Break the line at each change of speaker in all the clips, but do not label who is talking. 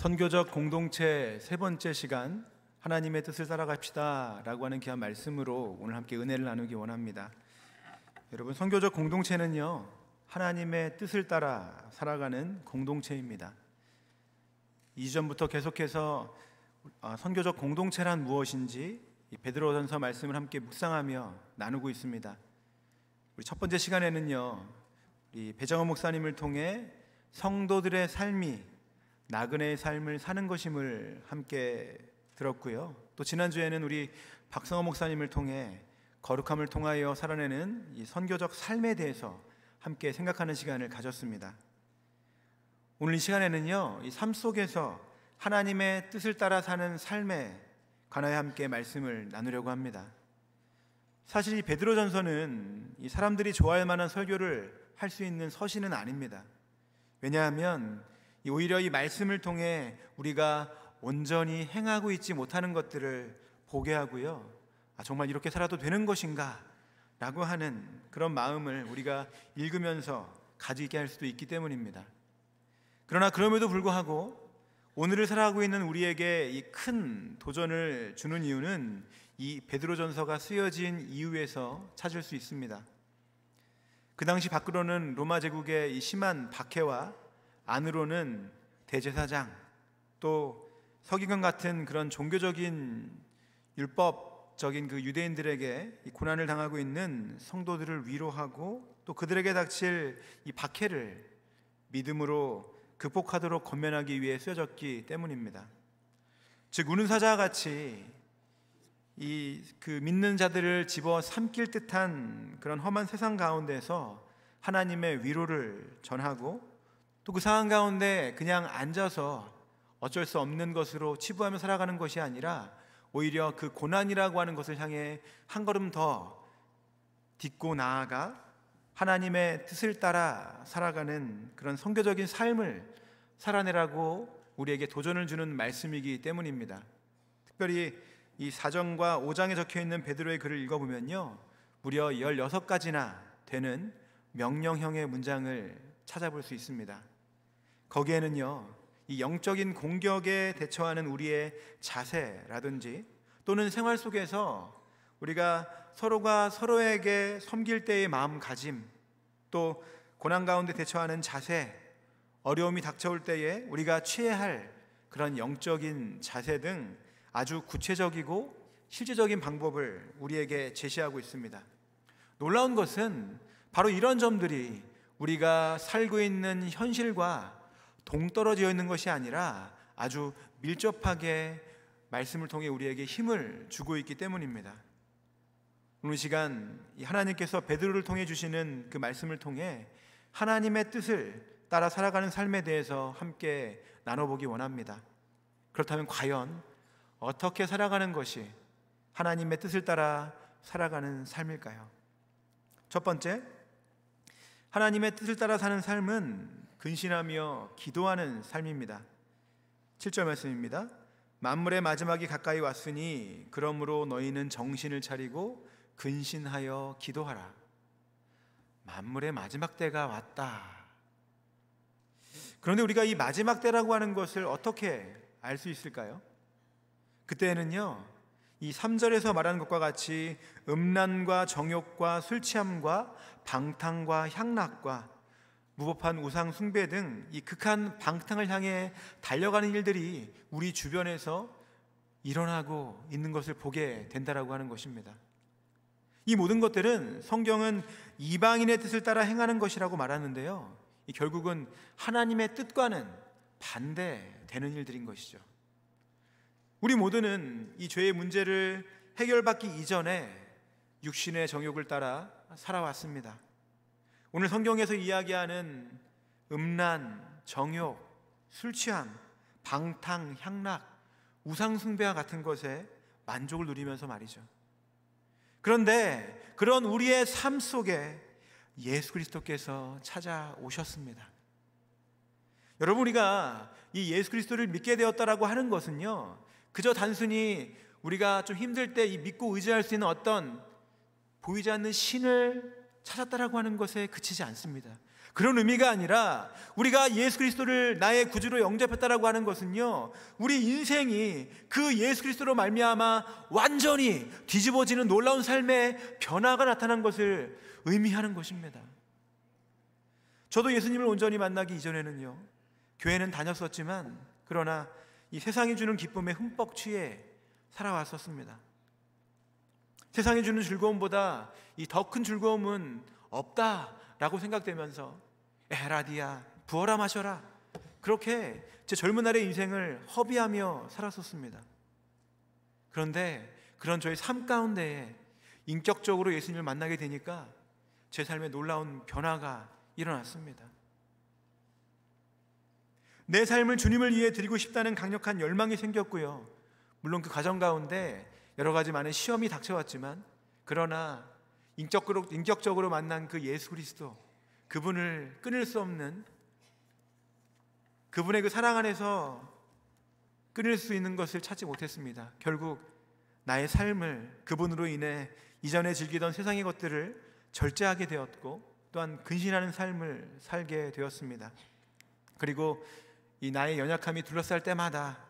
선교적 공동체 세 번째 시간 하나님의 뜻을 따라갑시다라고 하는 귀한 말씀으로 오늘 함께 은혜를 나누기 원합니다. 여러분 선교적 공동체는요 하나님의 뜻을 따라 살아가는 공동체입니다. 이전부터 계속해서 아, 선교적 공동체란 무엇인지 베드로전서 말씀을 함께 묵상하며 나누고 있습니다. 우리 첫 번째 시간에는요 우리 배정호 목사님을 통해 성도들의 삶이 나그네의 삶을 사는 것임을 함께 들었고요. 또 지난주에는 우리 박성호 목사님을 통해 거룩함을 통하여 살아내는 이 선교적 삶에 대해서 함께 생각하는 시간을 가졌습니다. 오늘 이 시간에는요, 이 삶 속에서 하나님의 뜻을 따라 사는 삶에 관하여 함께 말씀을 나누려고 합니다. 사실 이 베드로전서는 이 사람들이 좋아할 만한 설교를 할 수 있는 서신은 아닙니다. 왜냐하면 오히려 이 말씀을 통해 우리가 온전히 행하고 있지 못하는 것들을 보게 하고요. 아, 정말 이렇게 살아도 되는 것인가? 라고 하는 그런 마음을 우리가 읽으면서 가지게 할 수도 있기 때문입니다. 그러나 그럼에도 불구하고 오늘을 살아가고 있는 우리에게 이 큰 도전을 주는 이유는 이 베드로전서가 쓰여진 이유에서 찾을 수 있습니다. 그 당시 밖으로는 로마 제국의 이 심한 박해와 안으로는 대제사장 또 서기관 같은 그런 종교적인 율법적인 그 유대인들에게 고난을 당하고 있는 성도들을 위로하고 또 그들에게 닥칠 이 박해를 믿음으로 극복하도록 건면하기 위해 쓰여졌기 때문입니다. 즉 우는 사자와 같이 이 그 믿는 자들을 집어 삼킬 듯한 그런 험한 세상 가운데서 하나님의 위로를 전하고 또 그 상황 가운데 그냥 앉아서 어쩔 수 없는 것으로 치부하며 살아가는 것이 아니라 오히려 그 고난이라고 하는 것을 향해 한 걸음 더 딛고 나아가 하나님의 뜻을 따라 살아가는 그런 성교적인 삶을 살아내라고 우리에게 도전을 주는 말씀이기 때문입니다. 특별히 이 4장과 5장에 적혀 있는 베드로의 글을 읽어보면요. 무려 16가지나 되는 명령형의 문장을 찾아볼 수 있습니다. 거기에는요, 이 영적인 공격에 대처하는 우리의 자세라든지 또는 생활 속에서 우리가 서로가 서로에게 섬길 때의 마음가짐 또 고난 가운데 대처하는 자세 어려움이 닥쳐올 때에 우리가 취해야 할 그런 영적인 자세 등 아주 구체적이고 실제적인 방법을 우리에게 제시하고 있습니다. 놀라운 것은 바로 이런 점들이 우리가 살고 있는 현실과 동떨어져 있는 것이 아니라 아주 밀접하게 말씀을 통해 우리에게 힘을 주고 있기 때문입니다. 오늘 시간 하나님께서 베드로를 통해 주시는 그 말씀을 통해 하나님의 뜻을 따라 살아가는 삶에 대해서 함께 나눠보기 원합니다. 그렇다면 과연 어떻게 살아가는 것이 하나님의 뜻을 따라 살아가는 삶일까요? 첫 번째, 하나님의 뜻을 따라 사는 삶은 근신하며 기도하는 삶입니다. 7절 말씀입니다. 만물의 마지막이 가까이 왔으니 그러므로 너희는 정신을 차리고 근신하여 기도하라. 만물의 마지막 때가 왔다. 그런데 우리가 이 마지막 때라고 하는 것을 어떻게 알 수 있을까요? 그때는요, 이 3절에서 말하는 것과 같이 음란과 정욕과 술 취함과 방탕과 향락과 무법한 우상 숭배 등 이 극한 방탕을 향해 달려가는 일들이 우리 주변에서 일어나고 있는 것을 보게 된다라고 하는 것입니다. 이 모든 것들은 성경은 이방인의 뜻을 따라 행하는 것이라고 말하는데요. 결국은 하나님의 뜻과는 반대되는 일들인 것이죠. 우리 모두는 이 죄의 문제를 해결받기 이전에 육신의 정욕을 따라 살아왔습니다. 오늘 성경에서 이야기하는 음란, 정욕, 술 취함, 방탕, 향락, 우상숭배와 같은 것에 만족을 누리면서 말이죠. 그런데 그런 우리의 삶 속에 예수 그리스도께서 찾아오셨습니다. 여러분 우리가 이 예수 그리스도를 믿게 되었다라고 하는 것은요. 그저 단순히 우리가 좀 힘들 때이 믿고 의지할 수 있는 어떤 보이지 않는 신을 찾았다라고 하는 것에 그치지 않습니다. 그런 의미가 아니라 우리가 예수 그리스도를 나의 구주로 영접했다라고 하는 것은요. 우리 인생이 그 예수 그리스도로 말미암아 완전히 뒤집어지는 놀라운 삶의 변화가 나타난 것을 의미하는 것입니다. 저도 예수님을 온전히 만나기 이전에는요. 교회는 다녔었지만 그러나 이 세상이 주는 기쁨에 흠뻑 취해 살아왔었습니다. 세상이 주는 즐거움보다 이 더 큰 즐거움은 없다라고 생각되면서 에라디아 부어라 마셔라 그렇게 제 젊은 날의 인생을 허비하며 살았었습니다. 그런데 그런 저의 삶 가운데에 인격적으로 예수님을 만나게 되니까 제 삶에 놀라운 변화가 일어났습니다. 내 삶을 주님을 위해 드리고 싶다는 강력한 열망이 생겼고요. 물론 그 과정 가운데 여러 가지 많은 시험이 닥쳐왔지만 그러나 인격적으로, 인격적으로 만난 그 예수 그리스도 그분을 끊을 수 없는 그분의 그 사랑 안에서 끊을 수 있는 것을 찾지 못했습니다. 결국 나의 삶을 그분으로 인해 이전에 즐기던 세상의 것들을 절제하게 되었고 또한 근신하는 삶을 살게 되었습니다. 그리고 이 나의 연약함이 둘러쌀 때마다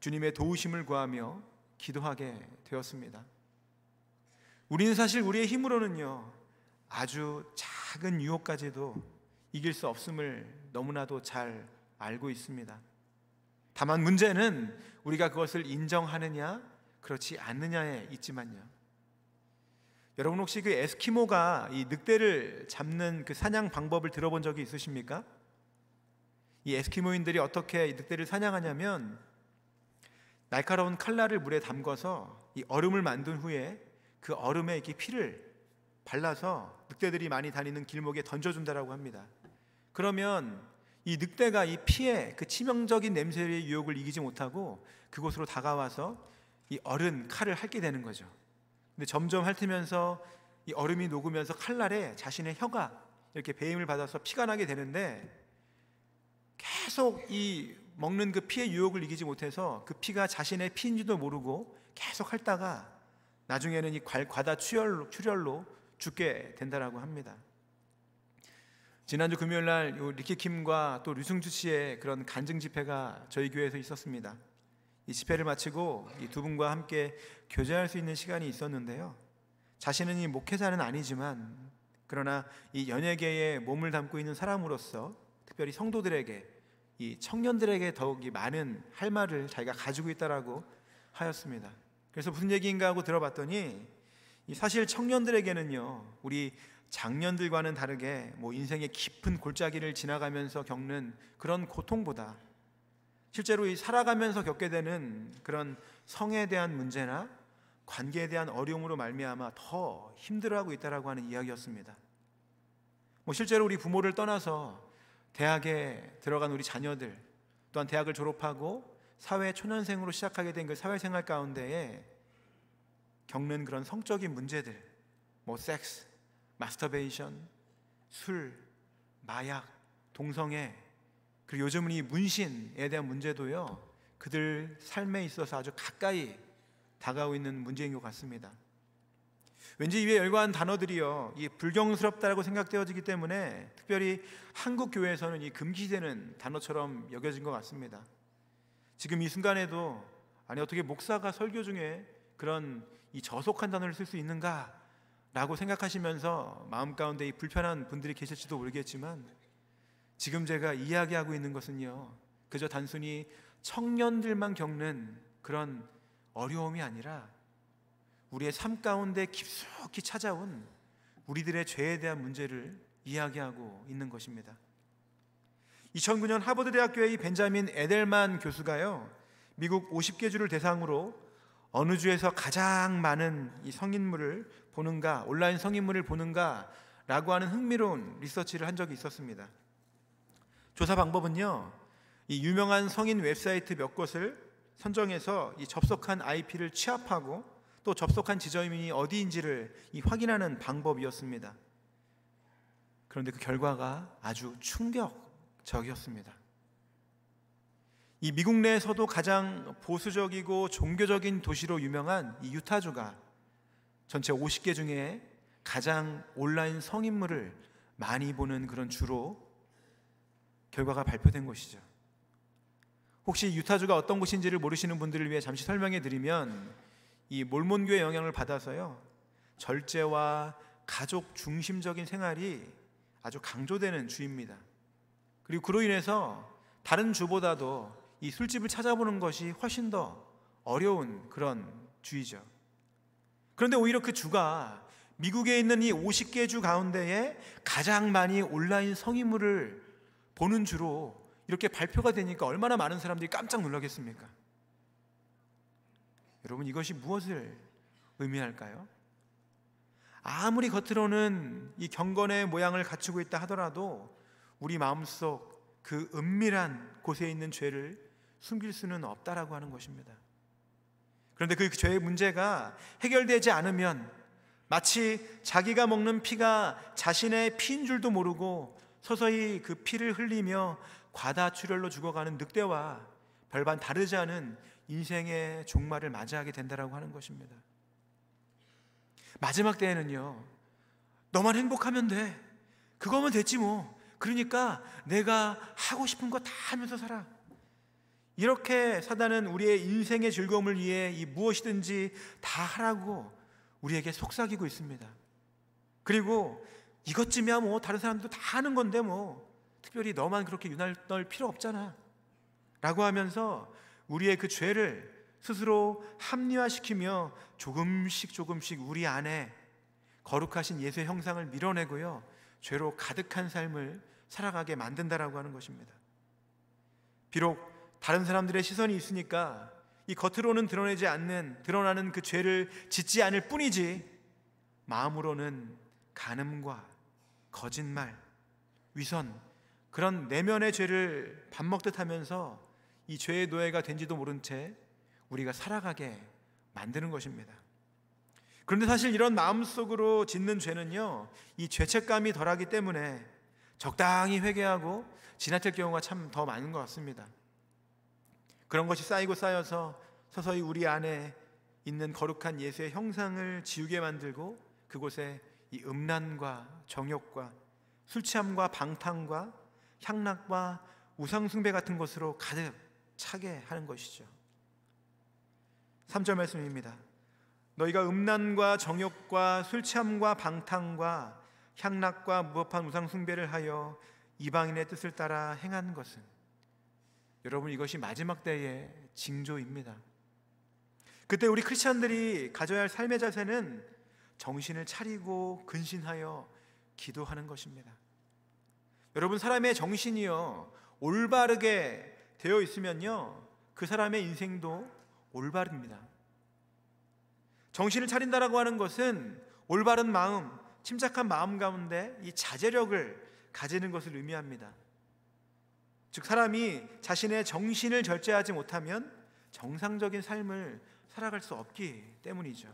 주님의 도우심을 구하며 기도하게 되었습니다. 우리는 사실 우리의 힘으로는요, 아주 작은 유혹까지도 이길 수 없음을 너무나도 잘 알고 있습니다. 다만 문제는 우리가 그것을 인정하느냐, 그렇지 않느냐에 있지만요. 여러분 혹시 그 에스키모가 이 늑대를 잡는 그 사냥 방법을 들어본 적이 있으십니까? 이 에스키모인들이 어떻게 늑대를 사냥하냐면 날카로운 칼날을 물에 담궈서 이 얼음을 만든 후에 그 얼음에 이렇게 피를 발라서 늑대들이 많이 다니는 길목에 던져준다라고 합니다. 그러면 이 늑대가 이 피의 그 치명적인 냄새의 유혹을 이기지 못하고 그곳으로 다가와서 이 얼은 칼을 핥게 되는 거죠. 근데 점점 핥으면서 이 얼음이 녹으면서 칼날에 자신의 혀가 이렇게 베임을 받아서 피가 나게 되는데 계속 이 먹는 그 피의 유혹을 이기지 못해서 그 피가 자신의 피인지도 모르고 계속 핥다가 나중에는 이 과다 출혈로, 출혈로 죽게 된다라고 합니다. 지난주 금요일 날 리키 킴과 또 류승주 씨의 그런 간증 집회가 저희 교회에서 있었습니다. 이 집회를 마치고 이 두 분과 함께 교제할 수 있는 시간이 있었는데요. 자신은 이 목회자는 아니지만 그러나 이 연예계에 몸을 담고 있는 사람으로서 특별히 성도들에게 이 청년들에게 더욱이 많은 할 말을 자기가 가지고 있다라고 하였습니다. 그래서 무슨 얘기인가 하고 들어봤더니 사실 청년들에게는요 우리 장년들과는 다르게 뭐 인생의 깊은 골짜기를 지나가면서 겪는 그런 고통보다 실제로 이 살아가면서 겪게 되는 그런 성에 대한 문제나 관계에 대한 어려움으로 말미암아 더 힘들어하고 있다라고 하는 이야기였습니다. 뭐 실제로 우리 부모를 떠나서 대학에 들어간 우리 자녀들 또한 대학을 졸업하고 사회 초년생으로 시작하게 된 그 사회생활 가운데에 겪는 그런 성적인 문제들, 뭐 섹스, 마스터베이션, 술, 마약, 동성애, 그리고 요즘은 이 문신에 대한 문제도요. 그들 삶에 있어서 아주 가까이 다가오고 있는 문제인 것 같습니다. 왠지 이에 열과한 단어들이요, 이 불경스럽다라고 생각되어지기 때문에 특별히 한국 교회에서는 이 금기되는 단어처럼 여겨진 것 같습니다. 지금 이 순간에도 아니 어떻게 목사가 설교 중에 그런 이 저속한 단어를 쓸 수 있는가라고 생각하시면서 마음 가운데 이 불편한 분들이 계실지도 모르겠지만 지금 제가 이야기하고 있는 것은요 그저 단순히 청년들만 겪는 그런 어려움이 아니라 우리의 삶 가운데 깊숙이 찾아온 우리들의 죄에 대한 문제를 이야기하고 있는 것입니다. 2009년 하버드 대학교의 벤자민 에델만 교수가요. 미국 50개 주를 대상으로 어느 주에서 가장 많은 이 성인물을 보는가, 온라인 성인물을 보는가라고 하는 흥미로운 리서치를 한 적이 있었습니다. 조사 방법은요. 이 유명한 성인 웹사이트 몇 곳을 선정해서 이 접속한 IP를 취합하고 또 접속한 지점이 어디인지를 이 확인하는 방법이었습니다. 그런데 그 결과가 아주 충격 적이었습니다. 이 미국 내에서도 가장 보수적이고 종교적인 도시로 유명한 이 유타주가 전체 50개 중에 가장 온라인 성인물을 많이 보는 그런 주로 결과가 발표된 것이죠. 혹시 유타주가 어떤 곳인지를 모르시는 분들을 위해 잠시 설명해 드리면 이 몰몬교의 영향을 받아서요. 절제와 가족 중심적인 생활이 아주 강조되는 주입니다. 그리고 그로 인해서 다른 주보다도 이 술집을 찾아보는 것이 훨씬 더 어려운 그런 주이죠. 그런데 오히려 그 주가 미국에 있는 이 50개 주 가운데에 가장 많이 온라인 성인물을 보는 주로 이렇게 발표가 되니까 얼마나 많은 사람들이 깜짝 놀라겠습니까? 여러분 이것이 무엇을 의미할까요? 아무리 겉으로는 이 경건의 모양을 갖추고 있다 하더라도 우리 마음속 그 은밀한 곳에 있는 죄를 숨길 수는 없다라고 하는 것입니다. 그런데 그 죄의 문제가 해결되지 않으면 마치 자기가 먹는 피가 자신의 피인 줄도 모르고 서서히 그 피를 흘리며 과다 출혈로 죽어가는 늑대와 별반 다르지 않은 인생의 종말을 맞이하게 된다라고 하는 것입니다. 마지막 때에는요. 너만 행복하면 돼. 그거면 됐지 뭐. 그러니까 내가 하고 싶은 거 다 하면서 살아. 이렇게 사단은 우리의 인생의 즐거움을 위해 이 무엇이든지 다 하라고 우리에게 속삭이고 있습니다. 그리고 이것쯤이야 뭐 다른 사람도 다 하는 건데 뭐 특별히 너만 그렇게 유날 널 필요 없잖아. 라고 하면서 우리의 그 죄를 스스로 합리화시키며 조금씩 조금씩 우리 안에 거룩하신 예수의 형상을 밀어내고요. 죄로 가득한 삶을 살아가게 만든다라고 하는 것입니다. 비록 다른 사람들의 시선이 있으니까 이 겉으로는 드러내지 않는 드러나는 그 죄를 짓지 않을 뿐이지 마음으로는 간음과 거짓말, 위선 그런 내면의 죄를 밥 먹듯 하면서 이 죄의 노예가 된지도 모른 채 우리가 살아가게 만드는 것입니다. 그런데 사실 이런 마음속으로 짓는 죄는요, 이 죄책감이 덜하기 때문에 적당히 회개하고 지나칠 경우가 참 더 많은 것 같습니다. 그런 것이 쌓이고 쌓여서 서서히 우리 안에 있는 거룩한 예수의 형상을 지우게 만들고 그곳에 이 음란과 정욕과 술 취함과 방탕과 향락과 우상숭배 같은 것으로 가득 차게 하는 것이죠. 3절 말씀입니다. 너희가 음란과 정욕과 술 취함과 방탕과 향락과 무법한 우상 숭배를 하여 이방인의 뜻을 따라 행한 것은 여러분 이것이 마지막 때의 징조입니다. 그때 우리 크리스천들이 가져야 할 삶의 자세는 정신을 차리고 근신하여 기도하는 것입니다. 여러분 사람의 정신이요 올바르게 되어 있으면요 그 사람의 인생도 올바릅니다. 정신을 차린다라고 하는 것은 올바른 마음, 침착한 마음 가운데 이 자제력을 가지는 것을 의미합니다. 즉 사람이 자신의 정신을 절제하지 못하면 정상적인 삶을 살아갈 수 없기 때문이죠.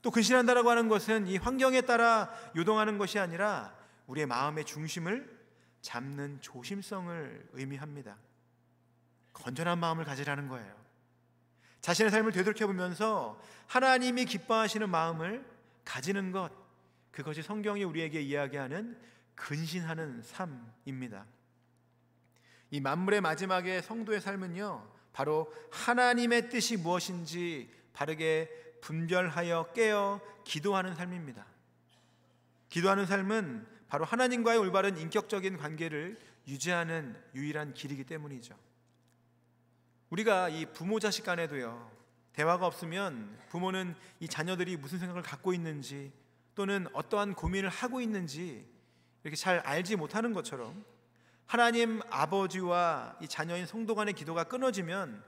또 근신한다라고 하는 것은 이 환경에 따라 요동하는 것이 아니라 우리의 마음의 중심을 잡는 조심성을 의미합니다. 건전한 마음을 가지라는 거예요. 자신의 삶을 되돌켜 보면서 하나님이 기뻐하시는 마음을 가지는 것 그것이 성경이 우리에게 이야기하는 근신하는 삶입니다. 이 만물의 마지막에 성도의 삶은요, 바로 하나님의 뜻이 무엇인지 바르게 분별하여 깨어 기도하는 삶입니다. 기도하는 삶은 바로 하나님과의 올바른 인격적인 관계를 유지하는 유일한 길이기 때문이죠. 우리가 이 부모 자식 간에도요, 대화가 없으면 부모는 이 자녀들이 무슨 생각을 갖고 있는지 또는 어떠한 고민을 하고 있는지 이렇게 잘 알지 못하는 것처럼 하나님 아버지와 이 자녀인 성도 간의 기도가 끊어지면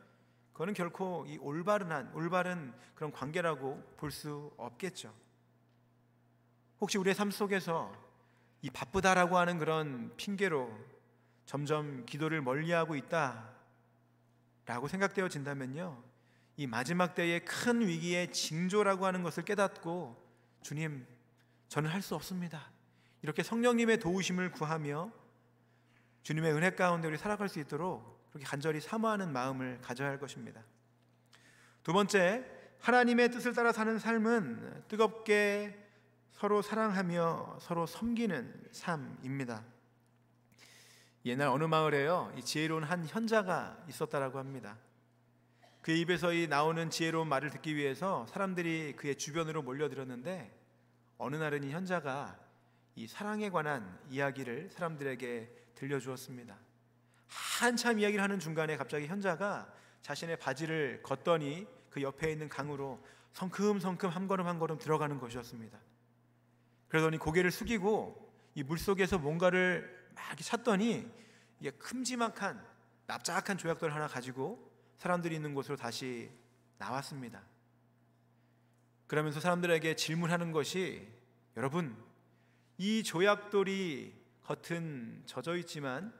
그거는 결코 이 올바른 한 올바른 그런 관계라고 볼 수 없겠죠. 혹시 우리의 삶 속에서 이 바쁘다라고 하는 그런 핑계로 점점 기도를 멀리하고 있다 라고 생각되어진다면요. 이 마지막 때의 큰 위기의 징조라고 하는 것을 깨닫고 주님 저는 할 수 없습니다. 이렇게 성령님의 도우심을 구하며 주님의 은혜 가운데 우리 살아갈 수 있도록 그렇게 간절히 사모하는 마음을 가져야 할 것입니다. 두 번째, 하나님의 뜻을 따라 사는 삶은 뜨겁게 서로 사랑하며 서로 섬기는 삶입니다. 옛날 어느 마을에요, 이 지혜로운 한 현자가 있었다라고 합니다. 그 입에서 이 나오는 지혜로운 말을 듣기 위해서 사람들이 그의 주변으로 몰려들었는데 어느 날은 이 현자가 이 사랑에 관한 이야기를 사람들에게 들려주었습니다. 한참 이야기를 하는 중간에 갑자기 현자가 자신의 바지를 걷더니 그 옆에 있는 강으로 성큼성큼 한 걸음 한 걸음 들어가는 것이었습니다. 그러더니 고개를 숙이고 이 물속에서 뭔가를 막 찾더니 이게 큼지막한 납작한 조약돌 하나 가지고 사람들이 있는 곳으로 다시 나왔습니다. 그러면서 사람들에게 질문하는 것이 여러분 이 조약돌이 겉은 젖어 있지만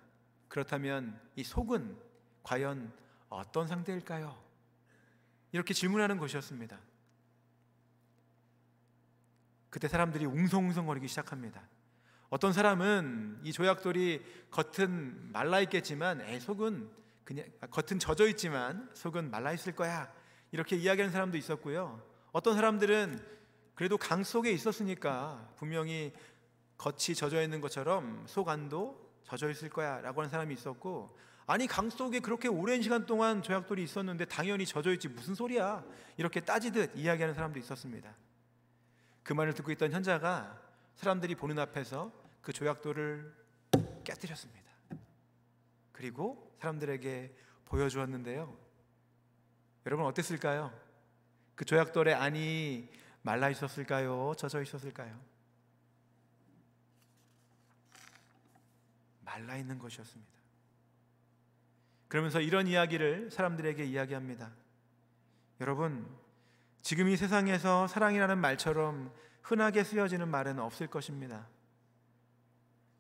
그렇다면 이 속은 과연 어떤 상태일까요? 이렇게 질문하는 것이었습니다. 그때 사람들이 웅성웅성거리기 시작합니다. 어떤 사람은 이 조약돌이 겉은 말라 있겠지만 에 속은 그냥 겉은 젖어 있지만 속은 말라 있을 거야. 이렇게 이야기하는 사람도 있었고요. 어떤 사람들은 그래도 강 속에 있었으니까 분명히 겉이 젖어 있는 것처럼 속 안도 젖어 있을 거야라고 하는 사람이 있었고 아니 강 속에 그렇게 오랜 시간 동안 조약돌이 있었는데 당연히 젖어 있지 무슨 소리야 이렇게 따지듯 이야기하는 사람도 있었습니다. 그 말을 듣고 있던 현자가 사람들이 보는 앞에서 그 조약돌을 깨뜨렸습니다. 그리고 사람들에게 보여주었는데요. 여러분 어땠을까요? 그 조약돌의 안이 말라 있었을까요? 젖어 있었을까요? 말라 있는 것이었습니다. 그러면서 이런 이야기를 사람들에게 이야기합니다. 여러분, 지금 이 세상에서 사랑이라는 말처럼 흔하게 쓰여지는 말은 없을 것입니다.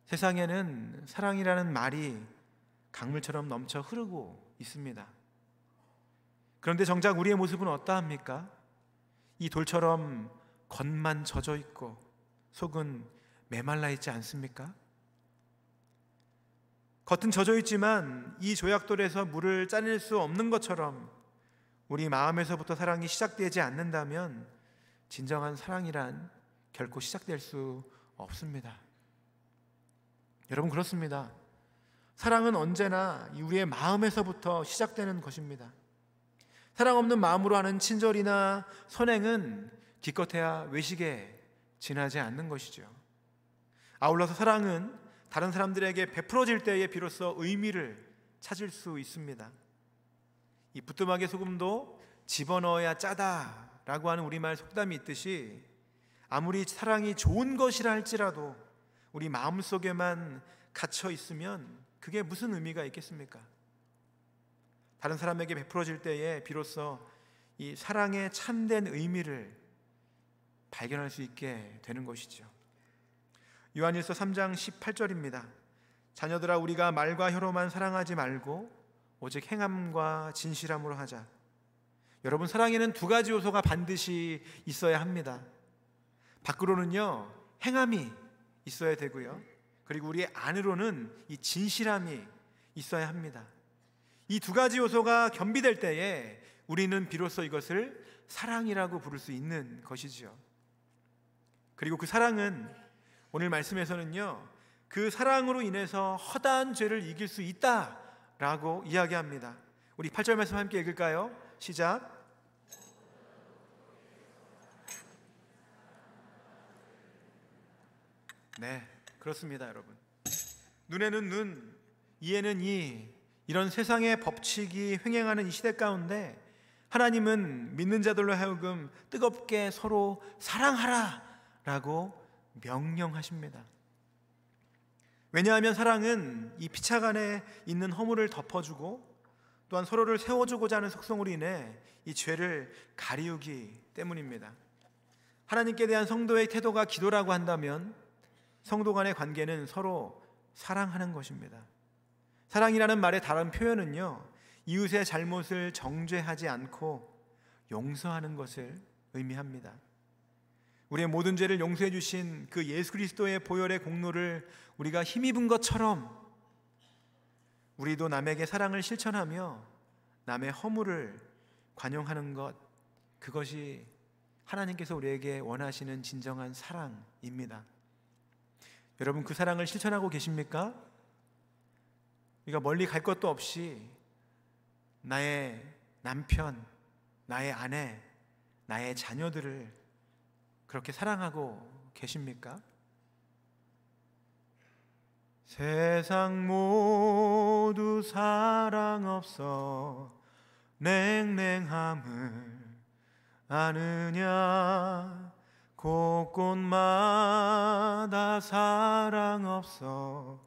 세상에는 사랑이라는 말이 강물처럼 넘쳐 흐르고 있습니다. 그런데 정작 우리의 모습은 어떠합니까? 이 돌처럼 겉만 젖어 있고 속은 메말라 있지 않습니까? 겉은 젖어 있지만 이 조약돌에서 물을 짜낼 수 없는 것처럼 우리 마음에서부터 사랑이 시작되지 않는다면 진정한 사랑이란 결코 시작될 수 없습니다. 여러분 그렇습니다. 사랑은 언제나 우리의 마음에서부터 시작되는 것입니다. 사랑 없는 마음으로 하는 친절이나 선행은 기껏해야 외식에 지나지 않는 것이죠. 아울러서 사랑은 다른 사람들에게 베풀어질 때에 비로소 의미를 찾을 수 있습니다. 이 부뚜막에 소금도 집어넣어야 짜다 라고 하는 우리말 속담이 있듯이 아무리 사랑이 좋은 것이라 할지라도 우리 마음속에만 갇혀 있으면 그게 무슨 의미가 있겠습니까? 다른 사람에게 베풀어질 때에 비로소 이 사랑의 참된 의미를 발견할 수 있게 되는 것이죠. 요한일서 3장 18절입니다. 자녀들아 우리가 말과 혀로만 사랑하지 말고 오직 행함과 진실함으로 하자. 여러분 사랑에는 두 가지 요소가 반드시 있어야 합니다. 밖으로는요 행함이 있어야 되고요. 그리고 우리 안으로는 이 진실함이 있어야 합니다. 이 두 가지 요소가 겸비될 때에 우리는 비로소 이것을 사랑이라고 부를 수 있는 것이지요. 그리고 그 사랑은 오늘 말씀에서는요, 그 사랑으로 인해서 허다한 죄를 이길 수 있다. 라고 이야기합니다. 우리 8절 말씀 함께 읽을까요? 시작. 네, 그렇습니다, 여러분. 눈에는 눈, 이에는 이, 이런 세상의 법칙이 횡행하는 이 시대 가운데 하나님은 믿는 자들로 하여금 뜨겁게 서로 사랑하라 라고 명령하십니다. 왜냐하면 사랑은 이 피착 안에 있는 허물을 덮어주고 또한 서로를 세워주고자 하는 속성으로 인해 이 죄를 가리우기 때문입니다. 하나님께 대한 성도의 태도가 기도라고 한다면 성도 간의 관계는 서로 사랑하는 것입니다. 사랑이라는 말의 다른 표현은요, 이웃의 잘못을 정죄하지 않고 용서하는 것을 의미합니다. 우리의 모든 죄를 용서해 주신 그 예수 그리스도의 보혈의 공로를 우리가 힘입은 것처럼 우리도 남에게 사랑을 실천하며 남의 허물을 관용하는 것 그것이 하나님께서 우리에게 원하시는 진정한 사랑입니다. 여러분 그 사랑을 실천하고 계십니까? 우리가 멀리 갈 것도 없이 나의 남편, 나의 아내, 나의 자녀들을 그렇게 사랑하고 계십니까? 세상 모두 사랑 없어 냉랭함을 아느냐? 곳곳마다 사랑 없어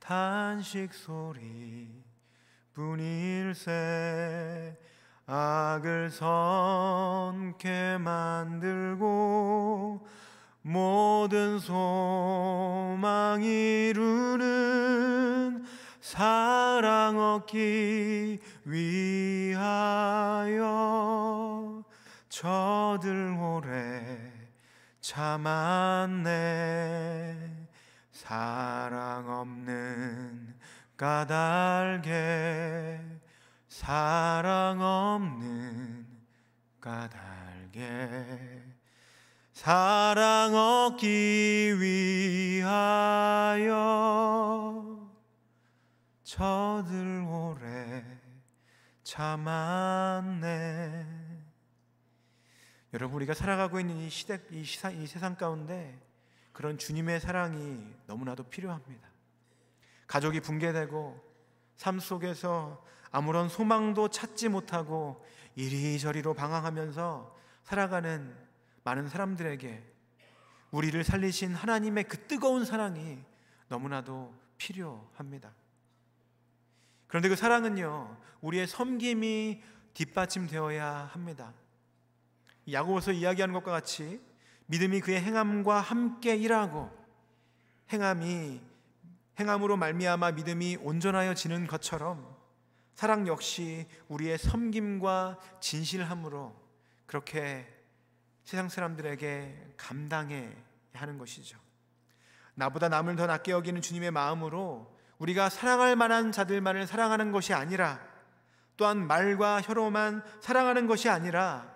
탄식 소리 뿐일세 악을 선케 만들고 모든 소망 이루는 사랑 얻기 위하여 저들 오래 참았네. 사랑 없는 까닭에 사랑 없는 까닭에 사랑 얻기 위하여 저들 오래 참았네. 여러분 우리가 살아가고 있는 이 시대 이, 시사, 이 세상 가운데 그런 주님의 사랑이 너무나도 필요합니다. 가족이 붕괴되고 삶 속에서 아무런 소망도 찾지 못하고 이리저리로 방황하면서 살아가는 많은 사람들에게 우리를 살리신 하나님의 그 뜨거운 사랑이 너무나도 필요합니다. 그런데 그 사랑은요, 우리의 섬김이 뒷받침되어야 합니다. 야고보서 이야기하는 것과 같이 믿음이 그의 행함과 함께 일하고 행함이 행함으로 말미암아 믿음이 온전하여지는 것처럼 사랑 역시 우리의 섬김과 진실함으로 그렇게 세상 사람들에게 감당해 하는 것이죠. 나보다 남을 더 낫게 여기는 주님의 마음으로 우리가 사랑할 만한 자들만을 사랑하는 것이 아니라 또한 말과 혀로만 사랑하는 것이 아니라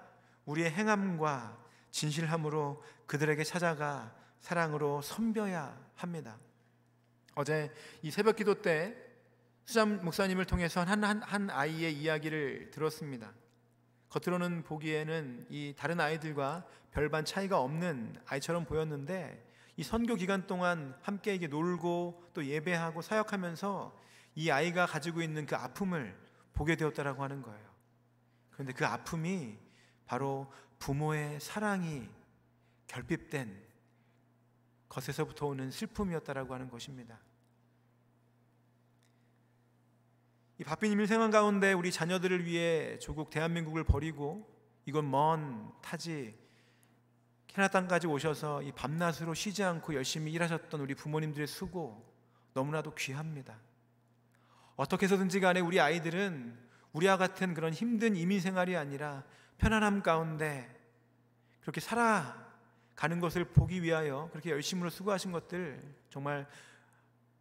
우리의 행함과 진실함으로 그들에게 찾아가 사랑으로 섬겨야 합니다. 어제 이 새벽 기도 때 수장 목사님을 통해서 한, 한, 한 아이의 이야기를 들었습니다. 겉으로는 보기에는 이 다른 아이들과 별반 차이가 없는 아이처럼 보였는데 이 선교 기간 동안 함께 이게 놀고 또 예배하고 사역하면서 이 아이가 가지고 있는 그 아픔을 보게 되었다라고 하는 거예요. 그런데 그 아픔이 바로 부모의 사랑이 결핍된 것에서부터 오는 슬픔이었다라고 하는 것입니다. 이 바쁜 일생활 가운데 우리 자녀들을 위해 조국 대한민국을 버리고 이건 먼 타지 캐나다 땅까지 오셔서 이 밤낮으로 쉬지 않고 열심히 일하셨던 우리 부모님들의 수고 너무나도 귀합니다. 어떻게 해서든지 간에 우리 아이들은 우리와 같은 그런 힘든 이민 생활이 아니라 편안함 가운데 그렇게 살아가는 것을 보기 위하여 그렇게 열심으로 수고하신 것들 정말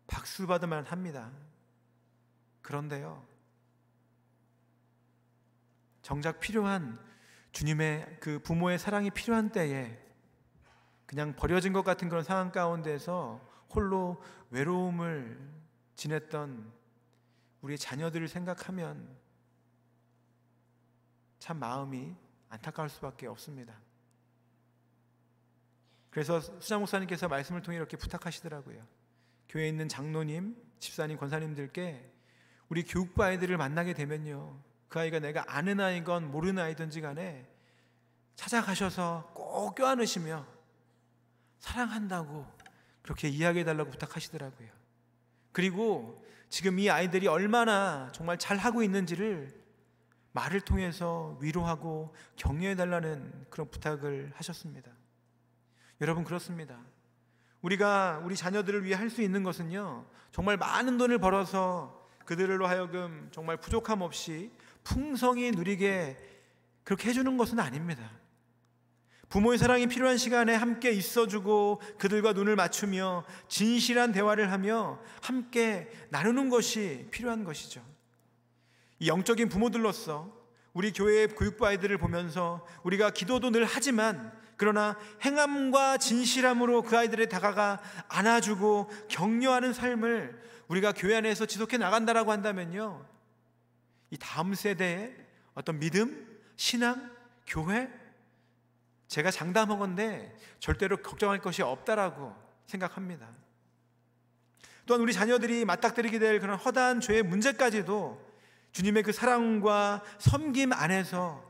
박수 받을 만합니다. 그런데요. 정작 필요한 주님의 그 부모의 사랑이 필요한 때에 그냥 버려진 것 같은 그런 상황 가운데서 홀로 외로움을 지냈던 우리의 자녀들을 생각하면 참 마음이 안타까울 수밖에 없습니다. 그래서 수장 목사님께서 말씀을 통해 이렇게 부탁하시더라고요. 교회에 있는 장로님, 집사님, 권사님들께 우리 교육부 아이들을 만나게 되면요. 그 아이가 내가 아는 아이건 모르는 아이든지 간에 찾아가셔서 꼭 껴안으시며 사랑한다고 그렇게 이야기해 달라고 부탁하시더라고요. 그리고 지금 이 아이들이 얼마나 정말 잘 하고 있는지를 말을 통해서 위로하고 격려해 달라는 그런 부탁을 하셨습니다. 여러분 그렇습니다. 우리가 우리 자녀들을 위해 할 수 있는 것은요. 정말 많은 돈을 벌어서 그들로 하여금 정말 부족함 없이 풍성히 누리게 그렇게 해주는 것은 아닙니다. 부모의 사랑이 필요한 시간에 함께 있어주고 그들과 눈을 맞추며 진실한 대화를 하며 함께 나누는 것이 필요한 것이죠. 이 영적인 부모들로서 우리 교회의 교육부 아이들을 보면서 우리가 기도도 늘 하지만 그러나 행함과 진실함으로 그 아이들에 다가가 안아주고 격려하는 삶을 우리가 교회 안에서 지속해 나간다라고 한다면요. 이 다음 세대의 어떤 믿음, 신앙, 교회 제가 장담한 건데 절대로 걱정할 것이 없다라고 생각합니다. 또한 우리 자녀들이 맞닥뜨리게 될 그런 허다한 죄의 문제까지도 주님의 그 사랑과 섬김 안에서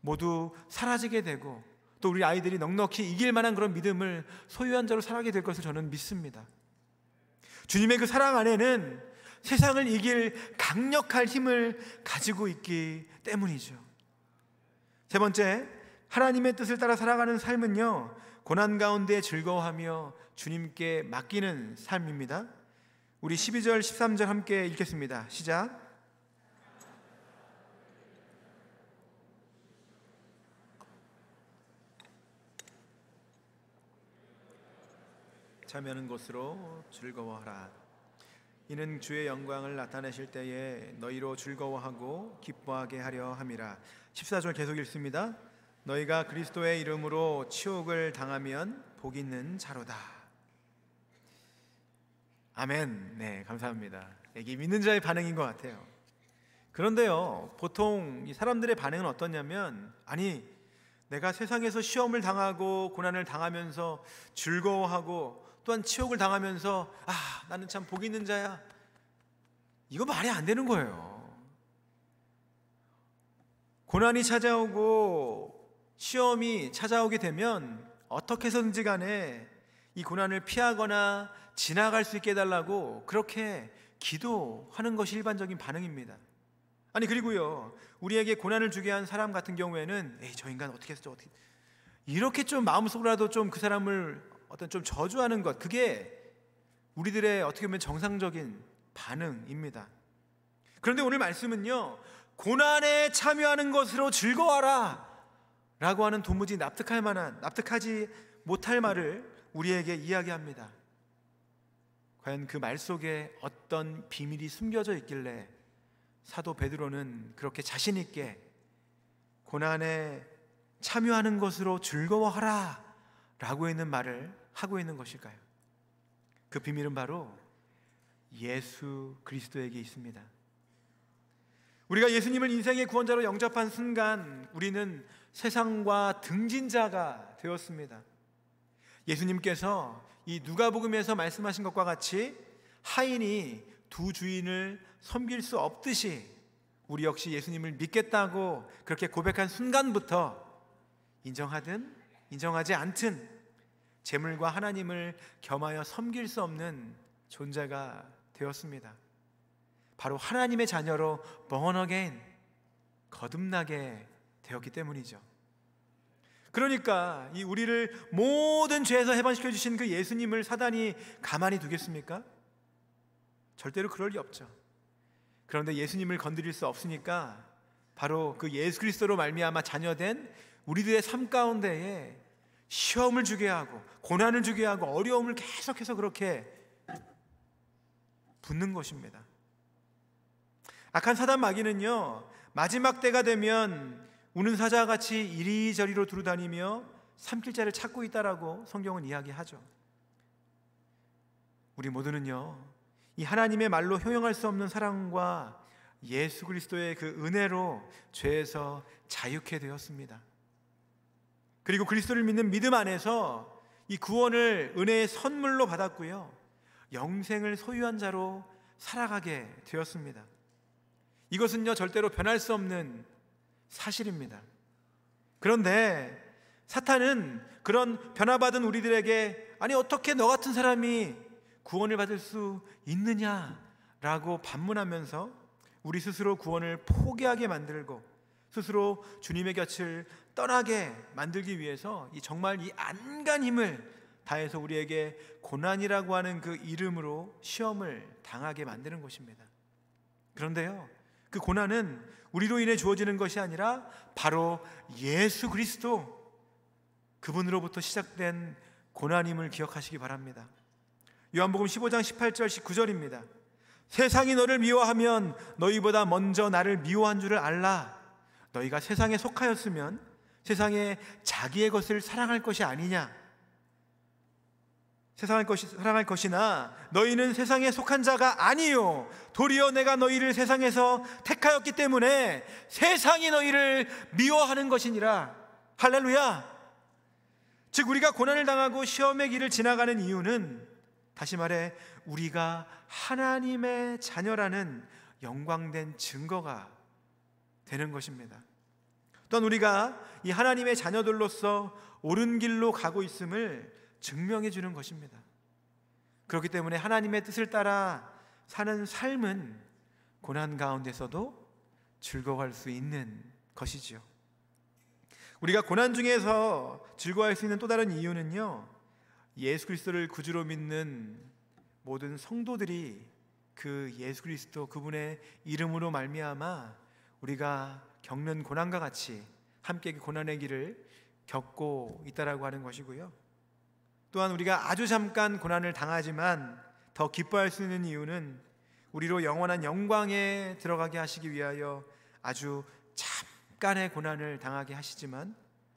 모두 사라지게 되고 또 우리 아이들이 넉넉히 이길 만한 그런 믿음을 소유한 자로 살아가게 될 것을 저는 믿습니다. 주님의 그 사랑 안에는 세상을 이길 강력할 힘을 가지고 있기 때문이죠. 세 번째, 하나님의 뜻을 따라 살아가는 삶은요, 고난 가운데 즐거워하며 주님께 맡기는 삶입니다. 우리 12절, 13절 함께 읽겠습니다. 시작. 참여하는 것으로 즐거워하라. 이는 주의 영광을 나타내실 때에 너희로 즐거워하고 기뻐하게 하려 함이라. 14절 계속 읽습니다. 너희가 그리스도의 이름으로 치욕을 당하면 복 있는 자로다. 아멘. 네, 감사합니다. 이게 믿는 자의 반응인 것 같아요. 그런데요, 보통 이 사람들의 반응은 어떠냐면, 아니, 내가 세상에서 시험을 당하고 고난을 당하면서 즐거워하고 또한 치욕을 당하면서 아 나는 참 복 있는 자야 이거 말이 안 되는 거예요. 고난이 찾아오고 시험이 찾아오게 되면 어떻게 해서든지 간에 이 고난을 피하거나 지나갈 수 있게 해달라고 그렇게 기도하는 것이 일반적인 반응입니다. 아니 그리고요 우리에게 고난을 주게 한 사람 같은 경우에는 에이 저 인간 어떻게 했어 어떻게 이렇게 좀 마음속으로라도 좀 그 사람을 어떤 좀 저주하는 것 그게 우리들의 어떻게 보면 정상적인 반응입니다. 그런데 오늘 말씀은요. 고난에 참여하는 것으로 즐거워라 라고 하는 도무지 납득할 만한 납득하지 못할 말을 우리에게 이야기합니다. 과연 그 말 속에 어떤 비밀이 숨겨져 있길래 사도 베드로는 그렇게 자신 있게 고난에 참여하는 것으로 즐거워하라 라고 있는 말을 하고 있는 것일까요? 그 비밀은 바로 예수 그리스도에게 있습니다. 우리가 예수님을 인생의 구원자로 영접한 순간 우리는 세상과 등진자가 되었습니다. 예수님께서 이 누가복음에서 말씀하신 것과 같이 하인이 두 주인을 섬길 수 없듯이 우리 역시 예수님을 믿겠다고 그렇게 고백한 순간부터 인정하든 인정하지 않든 재물과 하나님을 겸하여 섬길 수 없는 존재가 되었습니다. 바로 하나님의 자녀로 again 거듭나게 되었기 때문이죠. 그러니까 이 우리를 모든 죄에서 해방시켜 주신 그 예수님을 사단이 가만히 두겠습니까? 절대로 그럴 리 없죠. 그런데 예수님을 건드릴 수 없으니까 바로 그 예수 그리스도로 말미암아 자녀된 우리들의 삶 가운데에 시험을 주게 하고 고난을 주게 하고 어려움을 계속해서 그렇게 붙는 것입니다. 악한 사단 마귀는요 마지막 때가 되면 우는 사자와 같이 이리저리로 두루다니며 삼킬 자를 찾고 있다라고 성경은 이야기하죠. 우리 모두는요 이 하나님의 말로 효용할 수 없는 사랑과 예수 그리스도의 그 은혜로 죄에서 자유케 되었습니다. 그리고 그리스도를 믿는 믿음 안에서 이 구원을 은혜의 선물로 받았고요. 영생을 소유한 자로 살아가게 되었습니다. 이것은요, 절대로 변할 수 없는 사실입니다. 그런데 사탄은 그런 변화받은 우리들에게 아니, 어떻게 너 같은 사람이 구원을 받을 수 있느냐라고 반문하면서 우리 스스로 구원을 포기하게 만들고 스스로 주님의 곁을 떠나게 만들기 위해서 이 정말 이 안간 힘을 다해서 우리에게 고난이라고 하는 그 이름으로 시험을 당하게 만드는 것입니다. 그런데요, 그 고난은 우리로 인해 주어지는 것이 아니라 바로 예수 그리스도 그분으로부터 시작된 고난임을 기억하시기 바랍니다. 요한복음 15장 18절 19절입니다. 세상이 너를 미워하면 너희보다 먼저 나를 미워한 줄을 알라. 너희가 세상에 속하였으면 세상에 자기의 것을 사랑할 것이 아니냐? 세상할 것이 사랑할 것이나 너희는 세상에 속한 자가 아니요 도리어 내가 너희를 세상에서 택하였기 때문에 세상이 너희를 미워하는 것이니라 할렐루야 즉 우리가 고난을 당하고 시험의 길을 지나가는 이유는 다시 말해 우리가 하나님의 자녀라는 영광된 증거가 되는 것입니다. 또한 우리가 이 하나님의 자녀들로서 옳은 길로 가고 있음을 증명해 주는 것입니다. 그렇기 때문에 하나님의 뜻을 따라 사는 삶은 고난 가운데서도 즐거워할 수 있는 것이지요. 우리가 고난 중에서 즐거워할 수 있는 또 다른 이유는요. 예수 그리스도를 구주로 믿는 모든 성도들이 그 예수 그리스도 그분의 이름으로 말미암아 우리가 겪는 고난과 같이 함께 그 고난의 길을 겪고 있다라고 하는 것이고요. 또한 우리가 아주 잠깐 고난을 당하지만 더 기뻐할 수 있는 이유는 우리로 영원한 영광에 들어가게 하시기 위하여 아주 잠깐의 고난을 당하게 하시지만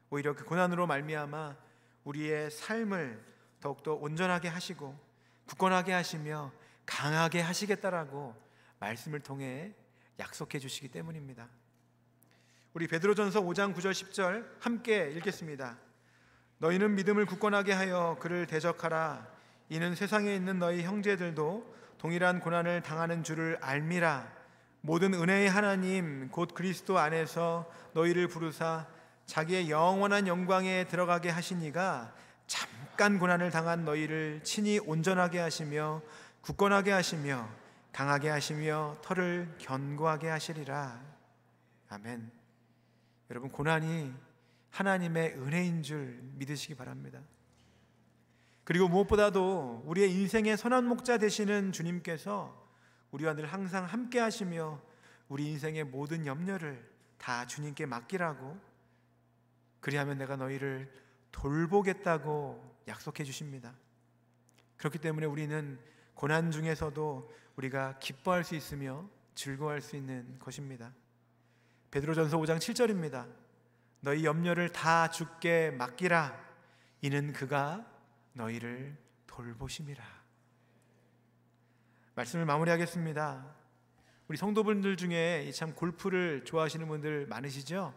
오히려 그 고난으로 말미암아 우리의 삶을 더욱더 온전하게 하시고 굳건하게 하시며 강하게 하시겠다라고 말씀을 통해 약속해 주시기 때문입니다. 우리 베드로전서 5장 9절 10절 함께 읽겠습니다. 너희는 믿음을 굳건하게 하여 그를 대적하라. 이는 세상에 있는 너희 형제들도 동일한 고난을 당하는 줄을 알미라. 모든 은혜의 하나님 곧 그리스도 안에서 너희를 부르사 자기의 영원한 영광에 들어가게 하시니가 잠깐 고난을 당한 너희를 친히 온전하게 하시며 굳건하게 하시며 강하게 하시며 털을 견고하게 하시리라. 아멘. 여러분 고난이 하나님의 은혜인 줄 믿으시기 바랍니다. 그리고 무엇보다도 우리의 인생의 선한 목자 되시는 주님께서 우리와 늘 항상 함께 하시며 우리 인생의 모든 염려를 다 주님께 맡기라고 그리하면 내가 너희를 돌보겠다고 약속해 주십니다. 그렇기 때문에 우리는 고난 중에서도 우리가 기뻐할 수 있으며 즐거워할 수 있는 것입니다. 베드로전서 5장 7절입니다. 너희 염려를 다 주께 맡기라. 이는 그가 너희를 돌보심이라. 말씀을 마무리하겠습니다. 우리 성도분들 중에 참 골프를 좋아하시는 분들 많으시죠?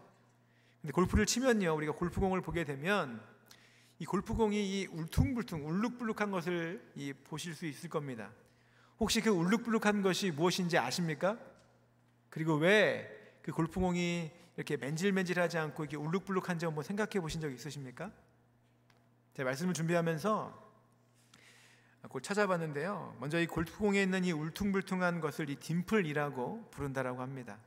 근데 골프를 치면요, 우리가 골프공을 보게 되면 이 골프공이 이 울퉁불퉁 울룩불룩한 것을 이 보실 수 있을 겁니다. 혹시 그 울룩불룩한 것이 무엇인지 아십니까? 그리고 왜 그 골프공이 이렇게 맨질맨질하지 않고 이렇게 울룩불룩한지 한번 생각해 보신 적 있으십니까? 제가 말씀을 준비하면서 그걸 찾아봤는데요. 먼저 이 골프공에 있는 이 울퉁불퉁한 것을 이 딤플이라고 부른다라고 합니다.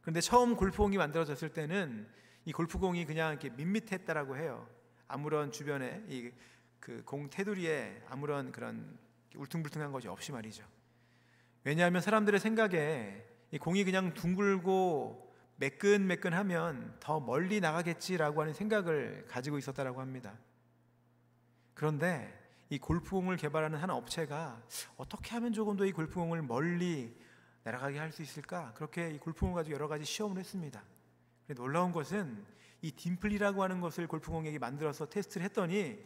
그런데 처음 골프공이 만들어졌을 때는 이 골프공이 그냥 이렇게 밋밋했다라고 해요. 아무런 주변에 이 그 공 테두리에 아무런 그런 울퉁불퉁한 것이 없이 말이죠. 왜냐하면 사람들의 생각에 이 공이 그냥 둥글고 매끈매끈하면 더 멀리 나가겠지라고 하는 생각을 가지고 있었다라고 합니다. 그런데 이 골프공을 개발하는 한 업체가 어떻게 하면 조금 더 이 골프공을 멀리 날아가게 할 수 있을까? 그렇게 이 골프공을 가지고 여러 가지 시험을 했습니다. 놀라운 것은 이 딤플이라고 하는 것을 골프공에게 만들어서 테스트를 했더니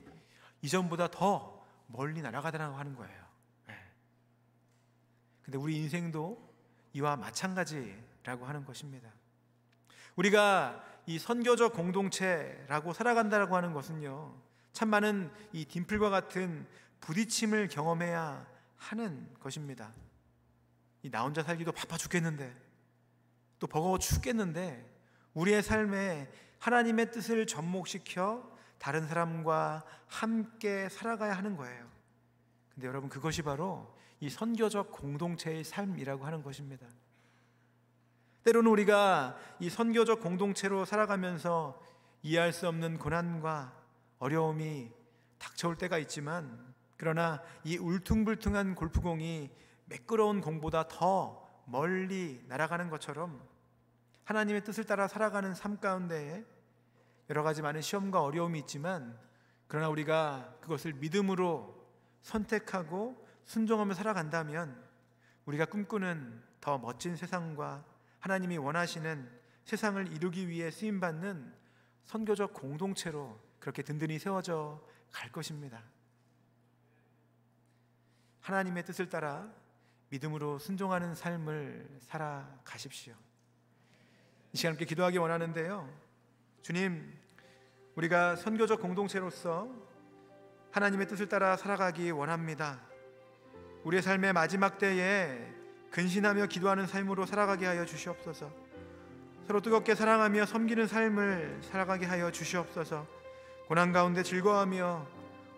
이전보다 더 멀리 날아가더라고 하는 거예요. 네. 근데 우리 인생도 이와 마찬가지라고 하는 것입니다. 우리가 이 선교적 공동체라고 살아간다라고 하는 것은요. 참 많은 이 딤플과 같은 부딪힘을 경험해야 하는 것입니다. 이 나 혼자 살기도 바빠 죽겠는데 또 버거워 죽겠는데 우리의 삶에 하나님의 뜻을 접목시켜 다른 사람과 함께 살아가야 하는 거예요. 근데 여러분 그것이 바로 이 선교적 공동체의 삶이라고 하는 것입니다. 때로는 우리가 이 선교적 공동체로 살아가면서 이해할 수 없는 고난과 어려움이 닥쳐올 때가 있지만 그러나 이 울퉁불퉁한 골프공이 매끄러운 공보다 더 멀리 날아가는 것처럼 하나님의 뜻을 따라 살아가는 삶 가운데에 여러 가지 많은 시험과 어려움이 있지만 그러나 우리가 그것을 믿음으로 선택하고 순종하며 살아간다면 우리가 꿈꾸는 더 멋진 세상과 하나님이 원하시는 세상을 이루기 위해 쓰임 받는 선교적 공동체로 그렇게 든든히 세워져 갈 것입니다. 하나님의 뜻을 따라 믿음으로 순종하는 삶을 살아가십시오. 이 시간 함께 기도하기 원하는데요. 주님, 우리가 선교적 공동체로서 하나님의 뜻을 따라 살아가기 원합니다. 우리의 삶의 마지막 때에 근신하며 기도하는 삶으로 살아가게 하여 주시옵소서. 서로 뜨겁게 사랑하며 섬기는 삶을 살아가게 하여 주시옵소서. 고난 가운데 즐거워하며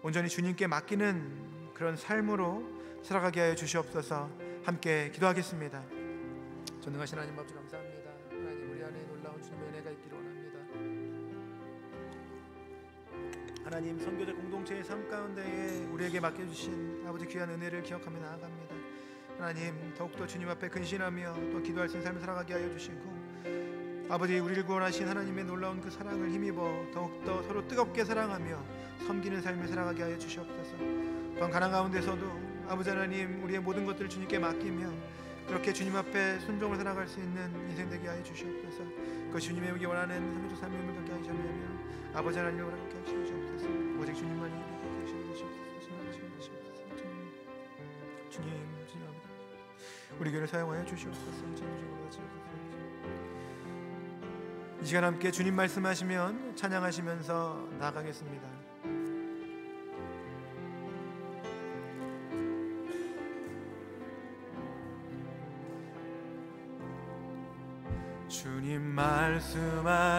온전히 주님께 맡기는 그런 삶으로 살아가게 하여 주시옵소서. 함께 기도하겠습니다. 전능하신 하나님 아버지 감사합니다. 하나님 선교적 공동체의 삶 가운데에 우리에게 맡겨주신 아버지 귀한 은혜를 기억하며 나아갑니다. 하나님 더욱더 주님 앞에 근신하며 또 기도할 수 있는 삶을 살아가게 하여 주시고 아버지 우리를 구원하신 하나님의 놀라운 그 사랑을 힘입어 더욱더 서로 뜨겁게 사랑하며 섬기는 삶을 살아가게 하여 주시옵소서. 또한 가난 가운데서도 아버지 하나님 우리의 모든 것들을 주님께 맡기며 그렇게 주님 앞에 순종을 살아갈 수 있는 인생 되게 하여 주시옵소서. 그 주님의 오기 원하는 성교적 삶을 갖게 하시며 아버지 하나님을 함께 하시옵소서. 오직 주님만이 함께 하시옵소서. 주님, 주님, 주님 아버지, 우리 교를 사용하여 주시옵소서. 이 시간 함께 주님 말씀하시면 찬양하시면서 나가겠습니다. 주님 말씀하시면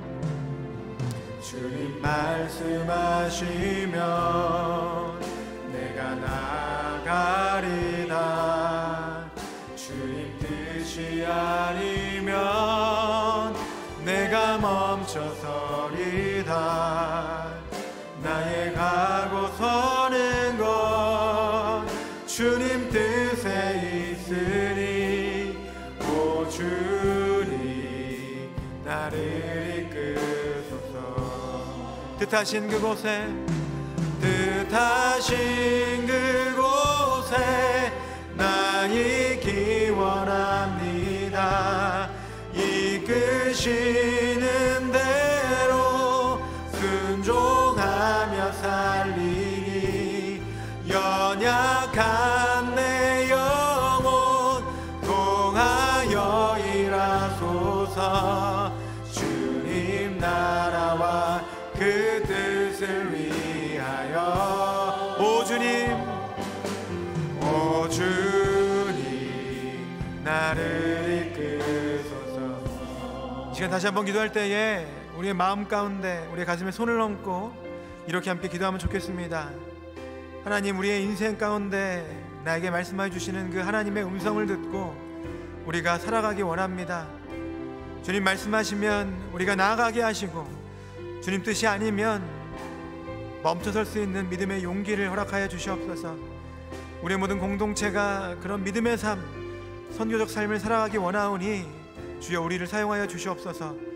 주님 말씀하시면 내가 나가리다 주님 뜻이 아니면 내가 멈춰서리다 나의 가고 뜻하신 그곳에 뜻하신 그곳에 나 있기 원합니다. 이끄시는 대로 순종하며 살리니 연약한 나를 이끌소서. 시간 다시 한번 기도할 때에 우리의 마음 가운데 우리의 가슴에 손을 얹고 이렇게 함께 기도하면 좋겠습니다. 하나님 우리의 인생 가운데 나에게 말씀해 주시는 그 하나님의 음성을 듣고 우리가 살아가기 원합니다. 주님 말씀하시면 우리가 나아가게 하시고 주님 뜻이 아니면 멈춰설 수 있는 믿음의 용기를 허락하여 주시옵소서. 우리 모든 공동체가 그런 믿음의 삶, 선교적 삶을 살아가기 원하오니 주여 우리를 사용하여 주시옵소서.